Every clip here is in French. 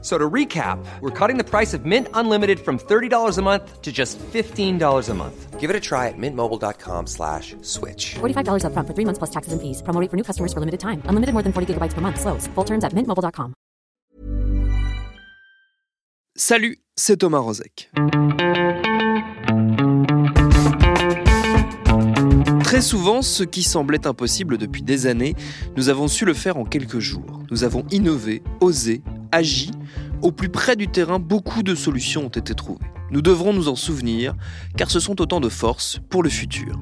So to recap, we're cutting the price of Mint Unlimited from $30 a month to just $15 a month. Give it a try at mintmobile.com slash switch. $45 upfront for three months plus taxes and fees. Promo rate for new customers for limited time. Unlimited more than 40 gigabytes per month. Slows. Full terms at mintmobile.com. Salut, c'est Thomas Rozek. Très souvent, ce qui semblait impossible depuis des années, nous avons su le faire en quelques jours. Nous avons innové, osé, agi. Au plus près du terrain, beaucoup de solutions ont été trouvées. Nous devrons nous en souvenir, car ce sont autant de forces pour le futur.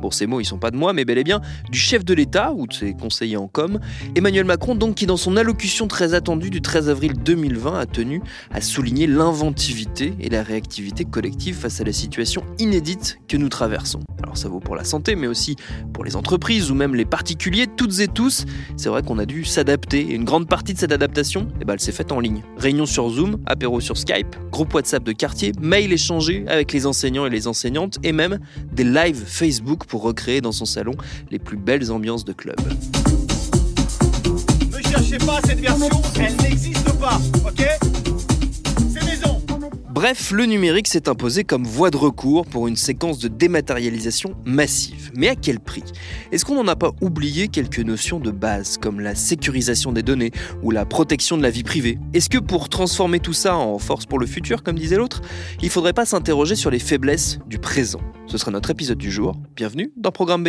Bon, ces mots, ils sont pas de moi, mais bel et bien du chef de l'État ou de ses conseillers en com, Emmanuel Macron, donc, qui dans son allocution très attendue du 13 avril 2020 a tenu à souligner l'inventivité et la réactivité collective face à la situation inédite que nous traversons. Alors ça vaut pour la santé, mais aussi pour les entreprises ou même les particuliers, toutes et tous. C'est vrai qu'on a dû s'adapter, et une grande partie de cette adaptation, eh ben, elle s'est faite en ligne. Réunion sur Zoom, apéro sur Skype, groupe WhatsApp de quartier, mail échangé avec les enseignants et les enseignantes, et même des lives Facebook pour recréer dans son salon les plus belles ambiances de club. Ne cherchez pas cette version, elle n'existe pas, ok? Bref, le numérique s'est imposé comme voie de recours pour une séquence de dématérialisation massive. Mais à quel prix? Est-ce qu'on n'en a pas oublié quelques notions de base, comme la sécurisation des données ou la protection de la vie privée? Est-ce que pour transformer tout ça en force pour le futur, comme disait l'autre, il faudrait pas s'interroger sur les faiblesses du présent? Ce sera notre épisode du jour. Bienvenue dans Programme B.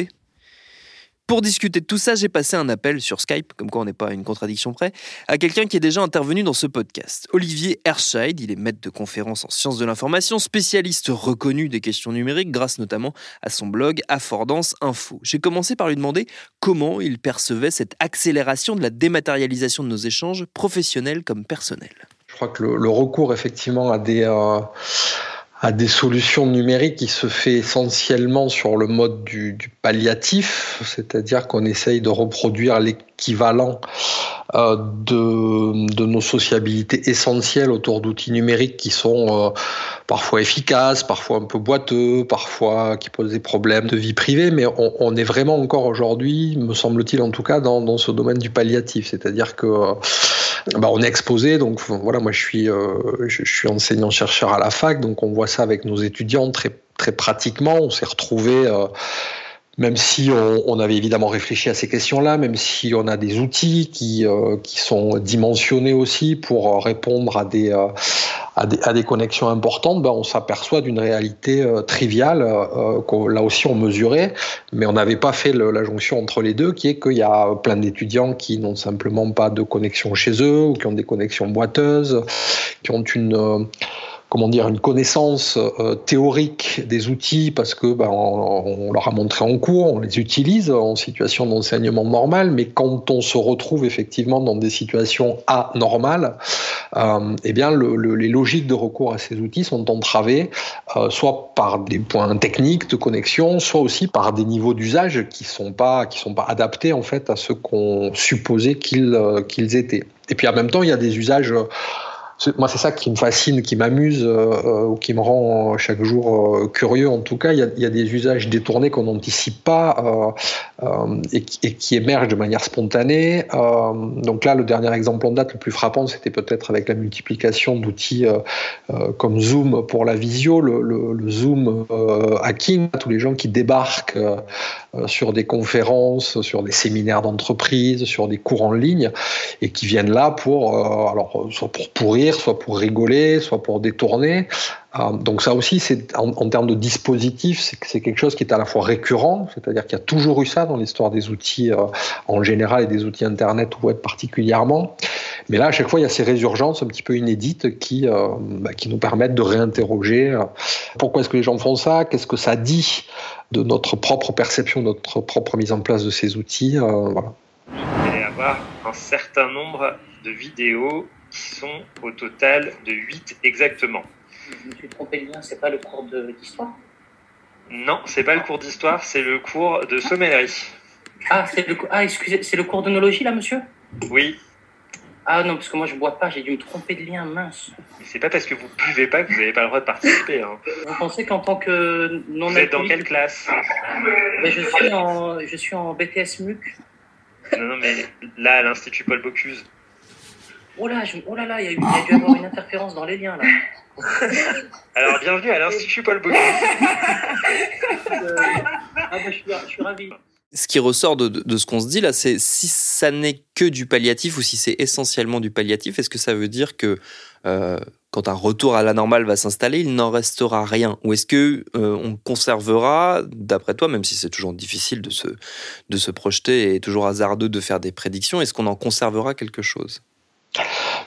Pour discuter de tout ça, j'ai passé un appel sur Skype, comme quoi on n'est pas à une contradiction près, à quelqu'un qui est déjà intervenu dans ce podcast. Olivier Herscheid, il est maître de conférences en sciences de l'information, spécialiste reconnu des questions numériques, grâce notamment à son blog Affordance Info. J'ai commencé par lui demander comment il percevait cette accélération de la dématérialisation de nos échanges, professionnels comme personnels. Je crois que le, recours effectivement à des... Euh à des solutions numériques qui se fait essentiellement sur le mode du, palliatif, c'est-à-dire qu'on essaye de reproduire l'équivalent euh, de, nos sociabilités essentielles autour d'outils numériques qui sont euh, parfois efficaces, parfois un peu boiteux, parfois qui posent des problèmes de vie privée, mais on, est vraiment encore aujourd'hui, me semble-t-il en tout cas, dans, dans, ce domaine du palliatif, c'est-à-dire que euh, bah, on est exposé, donc voilà, moi je suis, euh, je, suis enseignant-chercheur à la fac, donc on voit ça avec nos étudiants très, très pratiquement, on s'est retrouvé même si on, avait évidemment réfléchi à ces questions-là, même si on a des outils qui, euh, qui sont dimensionnés aussi pour répondre à des, euh, à des, à connexions importantes, ben on s'aperçoit d'une réalité euh, triviale euh, que là aussi on mesurait, mais on n'avait pas fait la jonction entre les deux, qui est qu'il y a plein d'étudiants qui n'ont simplement pas de connexion chez eux ou qui ont des connexions boiteuses, qui ont une comment dire, une connaissance euh, théorique des outils parce que ben, on, leur a montré en cours, on les utilise en situation d'enseignement normal, mais quand on se retrouve effectivement dans des situations anormales, euh, eh bien le, le, les logiques de recours à ces outils sont entravées, euh, soit par des points techniques de connexion, soit aussi par des niveaux d'usage qui sont sont pas adaptés en fait à ce qu'on supposait qu'ils qu'ils étaient. Et puis en même temps, il y a des usages moi, c'est ça qui me fascine, qui m'amuse, euh, ou qui me rend chaque jour euh, curieux. En tout cas, il y a, y a des usages détournés qu'on n'anticipe pas euh, euh et, qui, et, qui, émergent de manière spontanée. Euh, donc là, le dernier exemple en date le plus frappant, c'était peut-être avec la multiplication d'outils euh, comme Zoom pour la visio, le, le, le Zoom hacking, tous les gens qui débarquent sur des conférences, sur des séminaires d'entreprise, sur des cours en ligne, et qui viennent là pour, alors, soit pour pourrir soit pour rigoler, soit pour détourner. Euh, donc ça aussi, c'est en, termes de dispositif, c'est quelque chose qui est à la fois récurrent, c'est-à-dire qu'il y a toujours eu ça dans l'histoire des outils euh, en général et des outils Internet ou web particulièrement. Mais là, à chaque fois, il y a ces résurgences un petit peu inédites qui, euh, bah, qui nous permettent de réinterroger euh, pourquoi est-ce que les gens font ça, qu'est-ce que ça dit de notre propre perception, de notre propre mise en place de ces outils. Euh, voilà. Et avoir un certain nombre de vidéos qui sont au total de 8 exactement. Je me suis trompé de lien, c'est pas le cours d'histoire? Non, c'est pas le cours d'histoire, c'est le cours de sommellerie. Ah, c'est le, ah, excusez, c'est le cours d'onologie là, monsieur? Oui. Ah non, parce que moi je bois pas, j'ai dû me tromper de lien, mince. Mais c'est pas parce que vous buvez pas que vous n'avez pas le droit de participer. Hein. Vous pensez qu'en tant que non Vous êtes dans quelle classe? Ben, je, suis en, je suis en BTS MUC. Non, non, mais là, à l'Institut Paul Bocuse. Oh là, je- oh là là, il y, a y dû avoir une interférence dans les liens là. Alors, bienvenue à l'Institut Paul Bocuse. Euh, ah ben, je, suis, je suis ravi. Ce qui ressort de, ce qu'on se dit là, c'est si ça n'est que du palliatif ou si c'est essentiellement du palliatif, est-ce que ça veut dire que euh, quand un retour à la normale va s'installer, il n'en restera rien? Ou est-ce que euh, on conservera, d'après toi, même si c'est toujours difficile de se, projeter et toujours hasardeux de faire des prédictions, est-ce qu'on en conservera quelque chose?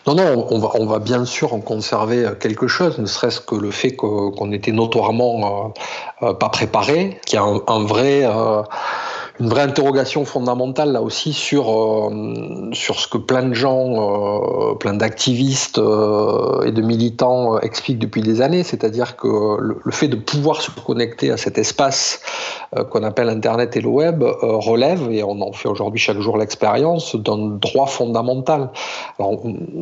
Non, non, on va, bien sûr en conserver euh, quelque chose, ne serait-ce que le fait qu'on était notoirement pas préparé, qu'il y a un, vrai, une vraie interrogation fondamentale là aussi sur, euh, sur ce que plein de gens, euh, plein d'activistes euh, et de militants expliquent depuis des années, c'est-à-dire que le, fait de pouvoir se connecter à cet espace qu'on appelle Internet et le web relève, et on en fait aujourd'hui chaque jour l'expérience, d'un droit fondamental. Alors,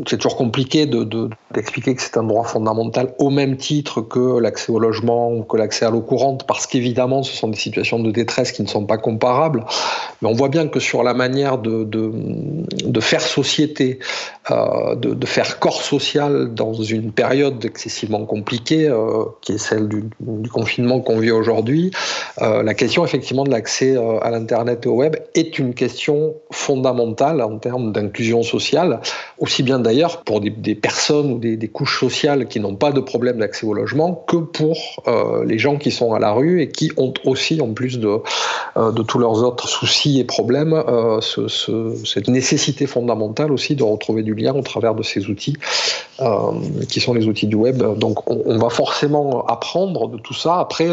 c'est toujours compliqué de- de- d'expliquer que c'est un droit fondamental au même titre que l'accès au logement ou que l'accès à l'eau courante, parce qu'évidemment, ce sont des situations de détresse qui ne sont pas comparables. Mais on voit bien que sur la manière de, faire société, euh, de, faire corps social dans une période excessivement compliquée, euh, qui est celle du, confinement qu'on vit aujourd'hui, euh, la question effectivement de l'accès à l'Internet et au web est une question fondamentale en termes d'inclusion sociale, aussi bien d'ailleurs pour des, personnes ou des, couches sociales qui n'ont pas de problème d'accès au logement que pour euh, les gens qui sont à la rue et qui ont aussi, en plus de, euh, tous leurs autres soucis et problèmes, euh, ce- ce- cette nécessité fondamentale aussi de retrouver du lien au travers de ces outils qui sont les outils du web. Donc on, va forcément apprendre de tout ça. Après,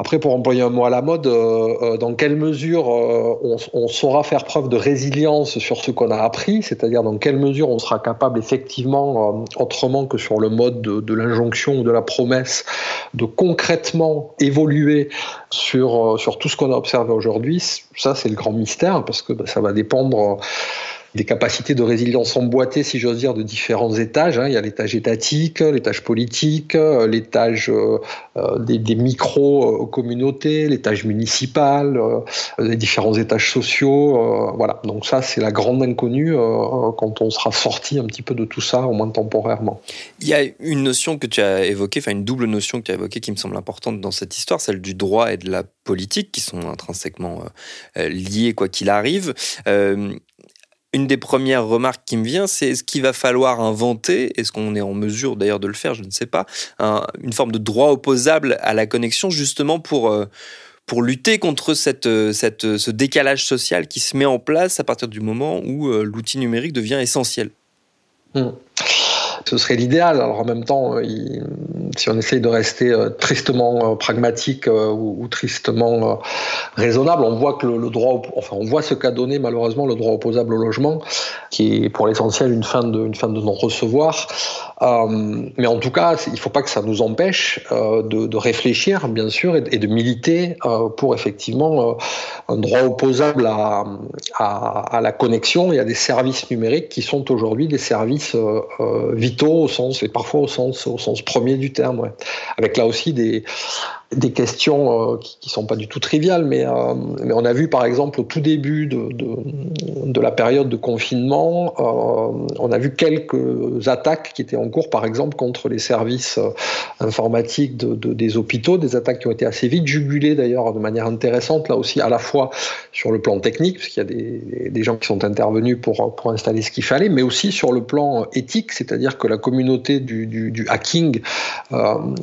après, pour employer un mot à la mode, euh, euh, dans quelle mesure euh, on, on saura faire preuve de résilience sur ce qu'on a appris, c'est-à-dire dans quelle mesure on sera capable effectivement, euh, autrement que sur le mode de, de l'injonction ou de la promesse, de concrètement évoluer sur, euh, sur tout ce qu'on a observé aujourd'hui, ça c'est le grand mystère, parce que bah, ça va dépendre euh, des capacités de résilience emboîtées, si j'ose dire, de différents étages. hein. Il y a l'étage étatique, l'étage politique, euh, l'étage euh, euh, des, des micro-communautés, l'étage municipal, les différents étages sociaux. voilà. Donc ça, c'est la grande inconnue quand on sera sorti un petit peu de tout ça, au moins temporairement. Il y a une notion que tu as évoquée, enfin une double notion que tu as évoquée qui me semble importante dans cette histoire, celle du droit et de la politique, qui sont intrinsèquement liés quoi qu'il arrive. Une des premières remarques qui me vient, c'est est-ce qu'il va falloir inventer, est-ce qu'on est en mesure d'ailleurs de le faire, je ne sais pas, un- une forme de droit opposable à la connexion justement pour... euh, pour lutter contre cette, euh, euh, ce décalage social qui se met en place à partir du moment où l'outil numérique devient essentiel? Hmm. Ce serait l'idéal. Alors en même temps, euh, si on essaye de rester euh, tristement euh, pragmatique ou, tristement raisonnable, on voit que le, droit, enfin on voit ce qu'a donné malheureusement le droit opposable au logement, qui est pour l'essentiel une fin de, une fin de non recevoir. Mais en tout cas, il ne faut pas que ça nous empêche de, réfléchir, bien sûr, et, de militer pour effectivement un droit opposable à, à, la connexion et à des services numériques qui sont aujourd'hui des services euh, au sens et parfois au sens au sens premier du terme, avec là aussi des des questions euh, qui, qui sont pas du tout triviales, mais, euh, mais on a vu par exemple au tout début de, la période de confinement, euh, on a vu quelques attaques qui étaient en cours, par exemple contre les services informatiques de, de- des hôpitaux, des attaques qui ont été assez vite jugulées d'ailleurs de manière intéressante, là aussi à la fois sur le plan technique, parce qu'il y a des, gens qui sont intervenus pour, installer ce qu'il fallait, mais aussi sur le plan éthique, c'est-à-dire que la communauté du, hacking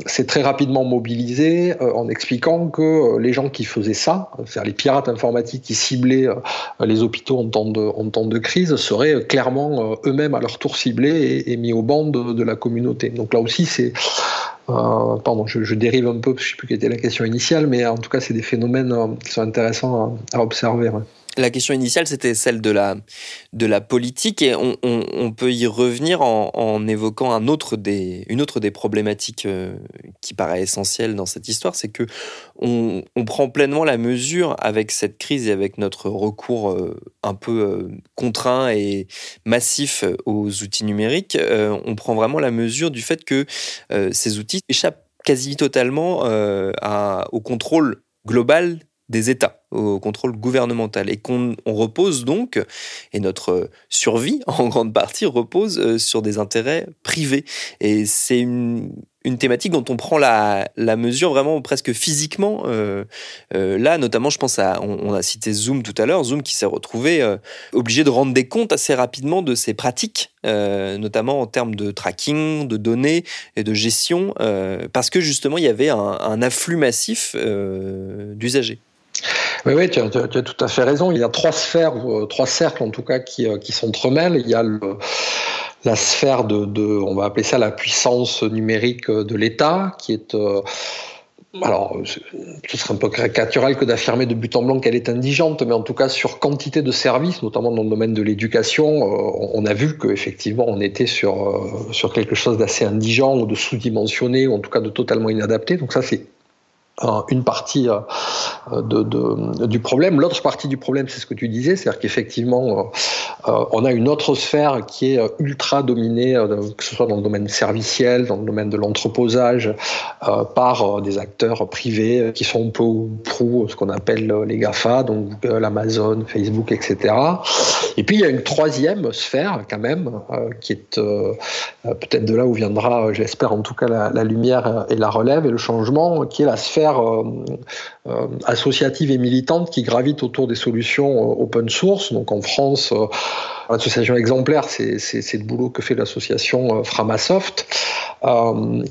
s'est très rapidement mobilisée euh, en expliquant que euh, les gens qui faisaient ça, c'est-à-dire les pirates informatiques qui ciblaient euh, les hôpitaux en temps de, crise, seraient clairement eux-mêmes à leur tour ciblés et, mis au banc de, la communauté. Donc là aussi, c'est pardon, je, dérive un peu, je ne sais plus quelle était la question initiale, mais en tout cas, c'est des phénomènes qui sont intéressants à, observer. La question initiale, c'était celle de la, de la politique et on, peut y revenir en, évoquant une autre des problématiques euh, qui paraît essentielle dans cette histoire, c'est que on, prend pleinement la mesure avec cette crise et avec notre recours euh, un peu euh, contraint et massif aux outils numériques, on prend vraiment la mesure du fait que ces outils échappent quasi totalement au contrôle global des États, au contrôle gouvernemental, et qu'on on repose donc, et notre survie en grande partie repose euh, sur des intérêts privés. Et c'est une, une thématique dont on prend la, la mesure vraiment presque physiquement. Euh, euh, là, notamment, je pense à, on, a cité Zoom tout à l'heure, Zoom qui s'est retrouvé obligé de rendre des comptes assez rapidement de ses pratiques, notamment en termes de tracking, de données et de gestion, parce que justement, il y avait un afflux massif d'usagers. Oui, oui, tu as, tout à fait raison. Il y a trois sphères, trois cercles en tout cas, qui, qui s'entremêlent. Il y a la sphère de, on va appeler ça la puissance numérique de l'État, qui est euh, alors, ce serait un peu caricatural que d'affirmer de but en blanc qu'elle est indigente, mais en tout cas sur quantité de services, notamment dans le domaine de l'éducation, euh, on a vu qu'effectivement on était sur, euh, sur quelque chose d'assez indigent ou de sous-dimensionné, ou en tout cas de totalement inadapté. Donc ça c'est une partie euh, du problème. L'autre partie du problème, c'est ce que tu disais, c'est-à-dire qu'effectivement, euh, on a une autre sphère qui est ultra dominée, euh, que ce soit dans le domaine serviciel, dans le domaine de l'entreposage, par des acteurs privés qui sont peu ou prou ce qu'on appelle les GAFA, donc Google, Amazon, Facebook, etc. Et puis il y a une troisième sphère quand même, qui est peut-être de là où viendra, j'espère en tout cas, la lumière et la relève et le changement, qui est la sphère euh, euh, associative et militante qui gravite autour des solutions euh, open source. Donc en France, l'association exemplaire, c'est le boulot que fait l'association Framasoft,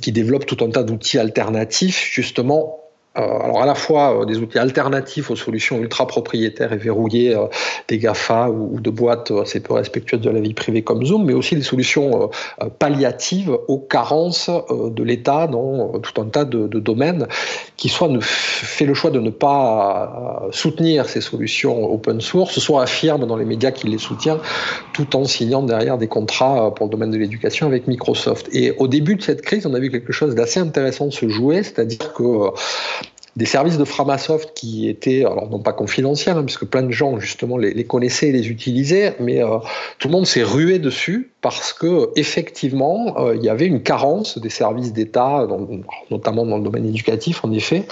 qui développe tout un tas d'outils alternatifs justement alors à la fois euh, des outils alternatifs aux solutions ultra propriétaires et verrouillées euh, des GAFA ou, de boîtes assez peu respectueuses de la vie privée comme Zoom, mais aussi des solutions palliatives aux carences de l'État dans tout un tas de, de, domaines qui soit ne fait le choix de ne pas soutenir ces solutions open source, soit affirme dans les médias qu'il les soutient, tout en signant derrière des contrats pour le domaine de l'éducation avec Microsoft. Et au début de cette crise, on a vu quelque chose d'assez intéressant se jouer, c'est-à-dire que des services de Framasoft qui étaient, alors non pas confidentiels, hein, puisque plein de gens justement les, connaissaient et les utilisaient, mais euh, tout le monde s'est rué dessus parce que effectivement euh, il y avait une carence des services d'État, notamment dans le domaine éducatif en effet.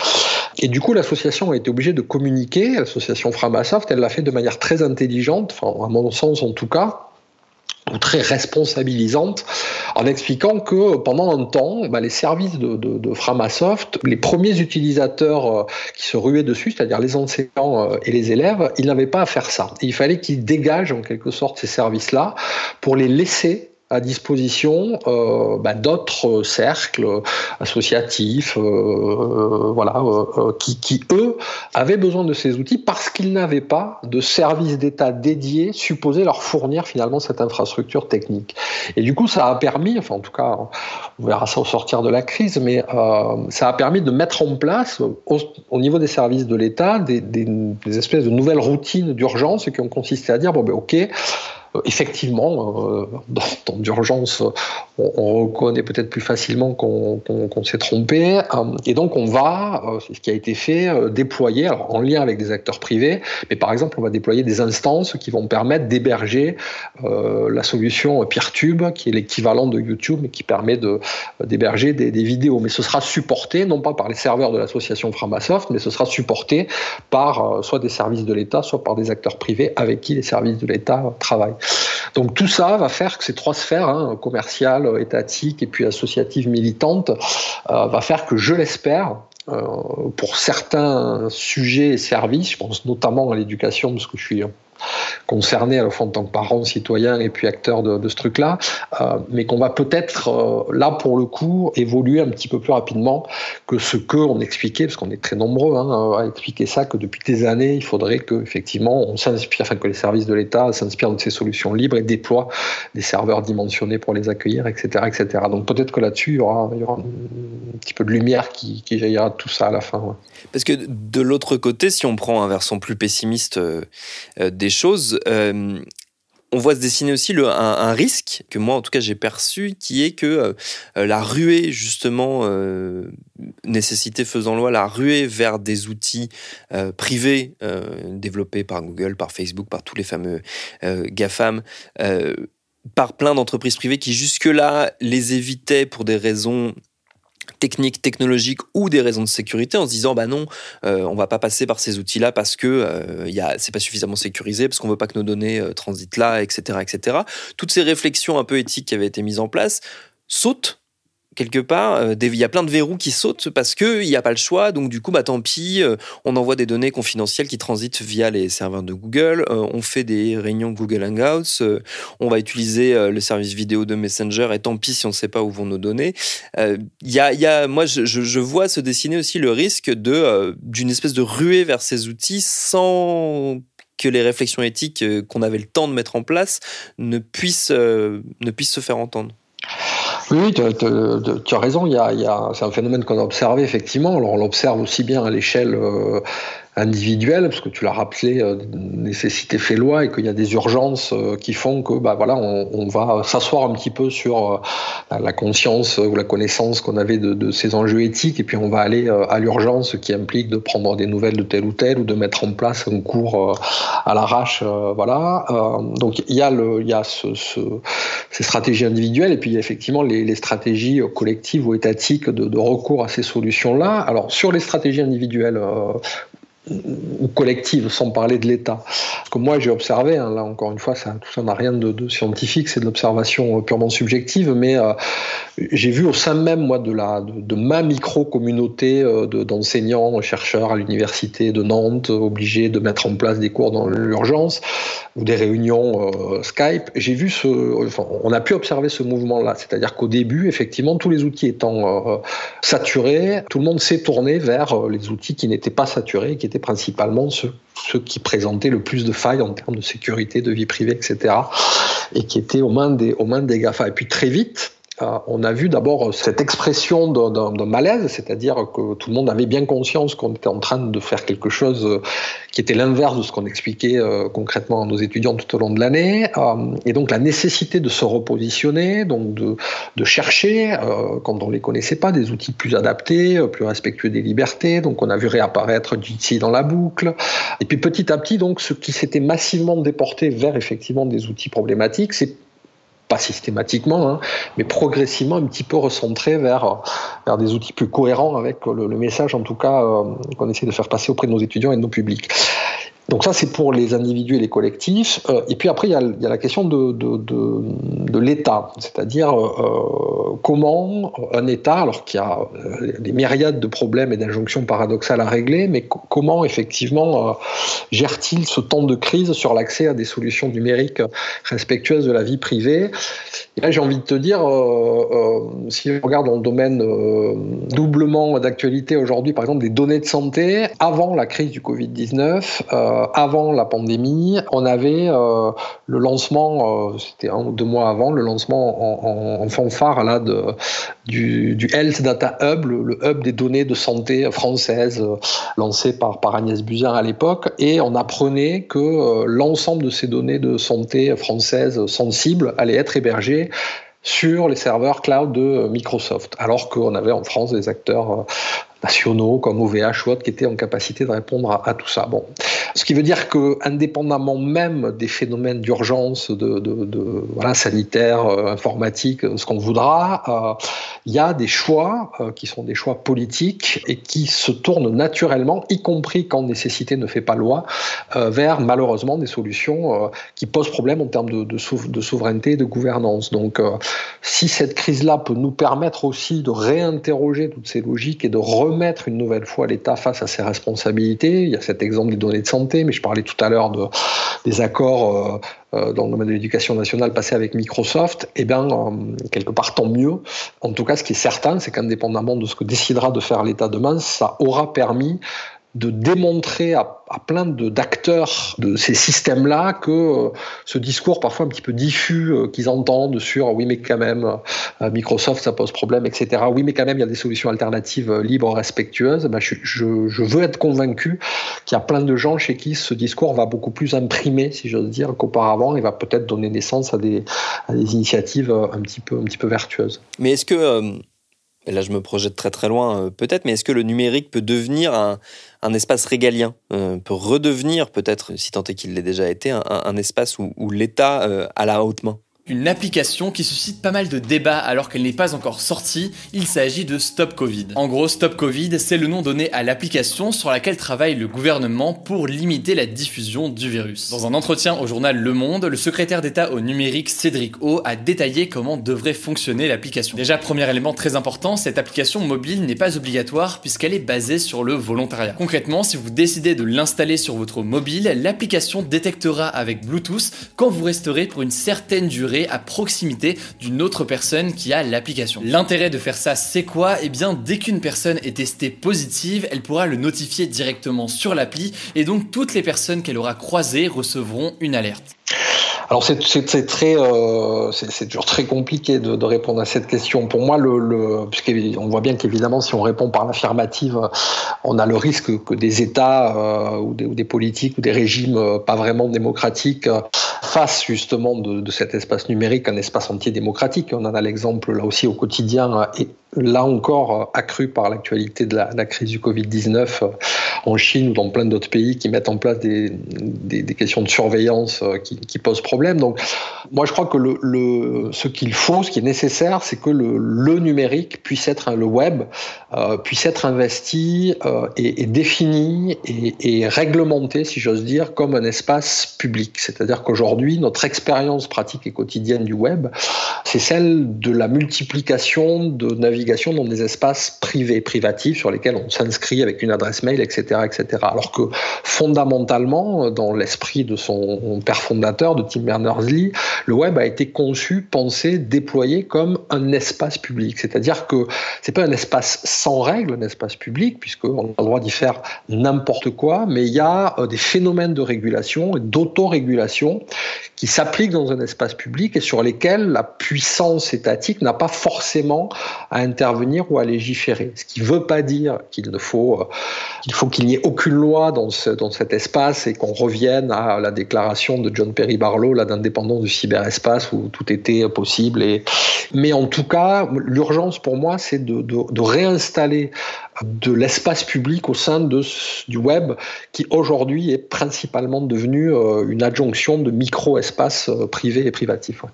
Et du coup, l'association a été obligée de communiquer. L'association Framasoft, elle l'a fait de manière très intelligente, enfin à mon sens en tout cas, ou très responsabilisante en expliquant que pendant un temps, bah, les services de, de, Framasoft, les premiers utilisateurs euh, qui se ruaient dessus, c'est-à-dire les enseignants euh, et les élèves, ils n'avaient pas à faire ça. Il fallait qu'ils dégagent en quelque sorte ces services-là pour les laisser à disposition euh, bah, d'autres cercles associatifs, euh, voilà, euh, qui, qui, eux avaient besoin de ces outils parce qu'ils n'avaient pas de service d'État dédié supposé leur fournir finalement cette infrastructure technique. Et du coup, ça a permis, enfin en tout cas, on verra ça au sortir de la crise, mais ça a permis de mettre en place au, au niveau des services de l'État des, des, des, espèces de nouvelles routines d'urgence qui ont consisté à dire bon ben ok effectivement, euh, dans temps d'urgence, on, on, reconnaît peut-être plus facilement qu'on qu qu s'est trompé. Euh, et donc, on va, euh, c'est ce qui a été fait, euh, déployer, alors en lien avec des acteurs privés, mais par exemple, on va déployer des instances qui vont permettre d'héberger euh, la solution PeerTube, qui est l'équivalent de YouTube, mais qui permet d'héberger des, des, vidéos. Mais ce sera supporté, non pas par les serveurs de l'association Framasoft, mais ce sera supporté par soit des services de l'État, soit par des acteurs privés avec qui les services de l'État travaillent. Donc tout ça va faire que ces trois sphères, hein, commerciale, étatique et puis associative militante, euh, va faire que je l'espère, euh, pour certains sujets et services, je pense notamment à l'éducation, parce que je suis concernés à la fois en tant que parents, citoyens et puis acteurs de, ce truc-là, euh, mais qu'on va peut-être euh, là pour le coup évoluer un petit peu plus rapidement que ce que on expliquait, parce qu'on est très nombreux hein, à expliquer ça, que depuis des années il faudrait que effectivement on s'inspire, enfin que les services de l'État s'inspirent de ces solutions libres et déploient des serveurs dimensionnés pour les accueillir, etc., etc. Donc peut-être que là-dessus il y aura, un petit peu de lumière qui, jaillira de tout ça à la fin. Parce que de l'autre côté, si on prend un versant plus pessimiste euh, euh, des choses, euh, on voit se dessiner aussi le, un, risque que moi en tout cas j'ai perçu, qui est que euh, euh, la ruée justement nécessité faisant loi, la ruée vers des outils privés développés par Google, par Facebook, par tous les fameux GAFAM. par plein d'entreprises privées qui jusque-là les évitaient pour des raisons techniques, technologiques ou des raisons de sécurité en se disant bah non, euh, on va pas passer par ces outils-là parce que euh, y a, c'est pas suffisamment sécurisé, parce qu'on veut pas que nos données euh, transitent là, etc., etc. Toutes ces réflexions un peu éthiques qui avaient été mises en place sautent quelque part, euh, il y a plein de verrous qui sautent parce qu'il n'y a pas le choix. Donc, du coup, bah, tant pis, euh, on envoie des données confidentielles qui transitent via les serveurs de Google. euh, on fait des réunions Google Hangouts. on va utiliser le service vidéo de Messenger et tant pis si on ne sait pas où vont nos données. Y a, y a, moi, je, vois se dessiner aussi le risque d'une espèce de ruée vers ces outils sans que les réflexions éthiques qu'on avait le temps de mettre en place ne puissent, ne puissent se faire entendre. Oui, tu, as raison. Y a, y a- c'est un phénomène qu'on a observé effectivement. Alors on l'observe aussi bien à l'échelle euh, individuelle, parce que tu l'as rappelé, euh, nécessité fait loi, et qu'il y a des urgences euh, qui font que, bah voilà, on, on va s'asseoir un petit peu sur euh, la conscience ou la connaissance qu'on avait de, de ces enjeux éthiques, et puis on va aller à l'urgence, qui implique de prendre des nouvelles de tel ou tel, ou de mettre en place un cours à l'arrache, voilà. Donc il y a le, il y a ce, ce ces stratégies individuelles et puis il y a effectivement les, les stratégies collectives ou étatiques de, de recours à ces solutions-là. Alors sur les stratégies individuelles ou collectives, sans parler de l'État, ce que moi j'ai observé, hein, là encore une fois, ça, tout ça n'a rien de, scientifique, c'est de l'observation euh, purement subjective, mais euh, j'ai vu au sein même moi de, la, de, ma micro-communauté euh, de- d'enseignants, chercheurs à l'université de Nantes, obligés de mettre en place des cours dans l'urgence ou des réunions euh, Skype, j'ai vu ce, on a pu observer ce mouvement-là, c'est-à-dire qu'au début, effectivement, tous les outils étant saturés, tout le monde s'est tourné vers les outils qui n'étaient pas saturés, qui principalement ceux, ceux qui présentaient le plus de failles en termes de sécurité, de vie privée, etc., et qui étaient aux mains des, aux mains des GAFA. Et puis très vite, euh, on a vu d'abord cette expression d'un- malaise, c'est-à-dire que tout le monde avait bien conscience qu'on était en train de faire quelque chose euh, qui était l'inverse de ce qu'on expliquait euh, concrètement à nos étudiants tout au long de l'année. Euh, et donc la nécessité de se repositionner, donc de, chercher, quand on ne les connaissait pas, des outils plus adaptés, plus respectueux des libertés. Donc on a vu réapparaître Jitsi dans la boucle. Et puis petit à petit, donc ce qui s'était massivement déporté vers effectivement des outils problématiques, c'est pas systématiquement, hein, mais progressivement un petit peu recentré vers, vers des outils plus cohérents avec le, le message, en tout cas, euh, qu'on essaie de faire passer auprès de nos étudiants et de nos publics. Donc ça, c'est pour les individus et les collectifs. Euh, et puis après, il y a, la question de, l'État, c'est-à-dire euh, comment un État, alors qu'il y a euh, des myriades de problèmes et d'injonctions paradoxales à régler, mais co- comment effectivement euh, gère-t-il ce temps de crise sur l'accès à des solutions numériques respectueuses de la vie privée? Et là, j'ai envie de te dire, euh, euh, si on regarde dans le domaine euh, doublement d'actualité aujourd'hui, par exemple des données de santé, avant la crise du Covid-19, euh, avant la pandémie, on avait euh, le lancement, euh, c'était un ou deux mois avant, le lancement en, fanfare là, du, Health Data Hub, le, hub des données de santé françaises, euh, lancé par, Agnès Buzyn à l'époque, et on apprenait que euh, l'ensemble de ces données de santé françaises sensibles allaient être hébergées sur les serveurs cloud de Microsoft, alors qu'on avait en France des acteurs euh, nationaux comme OVH ou autres qui étaient en capacité de répondre à, tout ça. Bon, ce qui veut dire que, indépendamment même des phénomènes d'urgence, de, de, voilà sanitaires, euh, informatiques, ce qu'on voudra, euh, il y a des choix euh, qui sont des choix politiques et qui se tournent naturellement, y compris quand nécessité ne fait pas loi, vers malheureusement des solutions qui posent problème en termes de, de, sou de souveraineté et de gouvernance. Donc, si cette crise-là peut nous permettre aussi de réinterroger toutes ces logiques et de remettre une nouvelle fois l'État face à ses responsabilités, il y a cet exemple des données de santé, mais je parlais tout à l'heure de, des accords euh, euh, dans le domaine de l'éducation nationale passés avec Microsoft, eh bien, euh, quelque part, tant mieux. En tout cas, ce qui est certain, c'est qu'indépendamment de ce que décidera de faire l'État demain, ça aura permis de démontrer à, à plein d'acteurs de, ces systèmes-là que euh, ce discours parfois un petit peu diffus euh, qu'ils entendent sur oui mais quand même euh, Microsoft ça pose problème etc oui mais quand même il y a des solutions alternatives libres respectueuses. Ben, je, veux être convaincu qu'il y a plein de gens chez qui ce discours va beaucoup plus imprimer si j'ose dire qu'auparavant et va peut-être donner naissance à des, à des initiatives un petit peu un petit peu vertueuses. Mais est-ce que et là je me projette très très loin peut-être, mais est-ce que le numérique peut devenir un, un espace régalien, euh, peut redevenir peut-être, si tant est qu'il l'ait déjà été, un, un espace où, où l'État euh, a la haute main? Une application qui suscite pas mal de débats alors qu'elle n'est pas encore sortie, il s'agit de Stop Covid. En gros, Stop Covid, c'est le nom donné à l'application sur laquelle travaille le gouvernement pour limiter la diffusion du virus. Dans un entretien au journal Le Monde, le secrétaire d'État au numérique Cédric O a détaillé comment devrait fonctionner l'application. Déjà, premier élément très important, cette application mobile n'est pas obligatoire puisqu'elle est basée sur le volontariat. Concrètement, si vous décidez de l'installer sur votre mobile, l'application détectera avec Bluetooth quand vous resterez pour une certaine durée à proximité d'une autre personne qui a l'application. L'intérêt de faire ça, c'est quoi? Eh bien, dès qu'une personne est testée positive, elle pourra le notifier directement sur l'appli et donc toutes les personnes qu'elle aura croisées recevront une alerte. Alors c'est très, euh, c'est toujours très compliqué de, répondre à cette question. Pour moi, le, puisqu'on voit bien qu'évidemment, si on répond par l'affirmative, on a le risque que des États euh, ou, des, politiques ou des régimes euh, pas vraiment démocratiques fassent justement de, de, cet espace numérique un espace entier démocratique. On en a l'exemple là aussi au quotidien et là encore accru par l'actualité de la, crise du Covid-19 en Chine ou dans plein d'autres pays qui mettent en place des, questions de surveillance qui, qui posent problème donc, moi, je crois que ce qu'il faut, ce qui est nécessaire, c'est que le, numérique puisse être, le web, euh, puisse être investi euh, et, défini et, et, réglementé, si j'ose dire, comme un espace public. C'est-à-dire qu'aujourd'hui, notre expérience pratique et quotidienne du web, c'est celle de la multiplication de dans des espaces privés, privatifs, sur lesquels on s'inscrit avec une adresse mail, etc., etc. Alors que fondamentalement, dans l'esprit de son père fondateur, de Tim Berners-Lee, le web a été conçu, pensé, déployé comme un espace public. C'est-à-dire que c'est pas un espace sans règles, un espace public, puisqu'on a le droit d'y faire n'importe quoi, mais il y a euh, des phénomènes de régulation et d'autorégulation qui s'appliquent dans un espace public et sur lesquels la puissance étatique n'a pas forcément à intervenir ou à légiférer. Ce qui ne veut pas dire qu'il ne faut euh, qu'il n'y ait aucune loi dans, ce, dans cet espace et qu'on revienne à la déclaration de John Perry Barlow d'indépendance du cyberespace où tout était possible. Mais en tout cas, l'urgence pour moi, c'est de, réinstaller de l'espace public au sein du web qui aujourd'hui est principalement devenu euh, une adjonction de micro-espaces euh, privés et privatifs.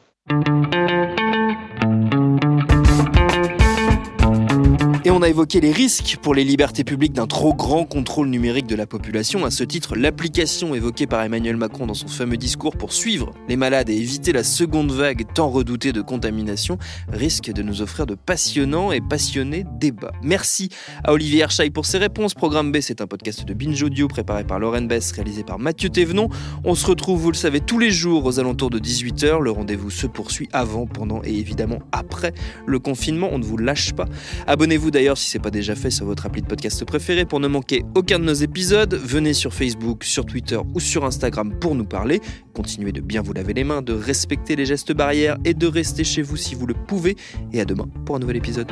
On a évoqué les risques pour les libertés publiques d'un trop grand contrôle numérique de la population. À ce titre, l'application évoquée par Emmanuel Macron dans son fameux discours pour suivre les malades et éviter la seconde vague tant redoutée de contamination risque de nous offrir de passionnants et passionnés débats. Merci à Olivier Herchaille pour ses réponses. Programme B, c'est un podcast de Binge Audio préparé par Lauren Bess, réalisé par Mathieu Thévenon. On se retrouve, vous le savez, tous les jours aux alentours de 18h. Le rendez-vous se poursuit avant, pendant et évidemment après le confinement. On ne vous lâche pas. Abonnez-vous d'ailleurs si ce n'est pas déjà fait sur votre appli de podcast préféré pour ne manquer aucun de nos épisodes. Venez sur Facebook, sur Twitter ou sur Instagram pour nous parler. Continuez de bien vous laver les mains, de respecter les gestes barrières et de rester chez vous si vous le pouvez. Et à demain pour un nouvel épisode.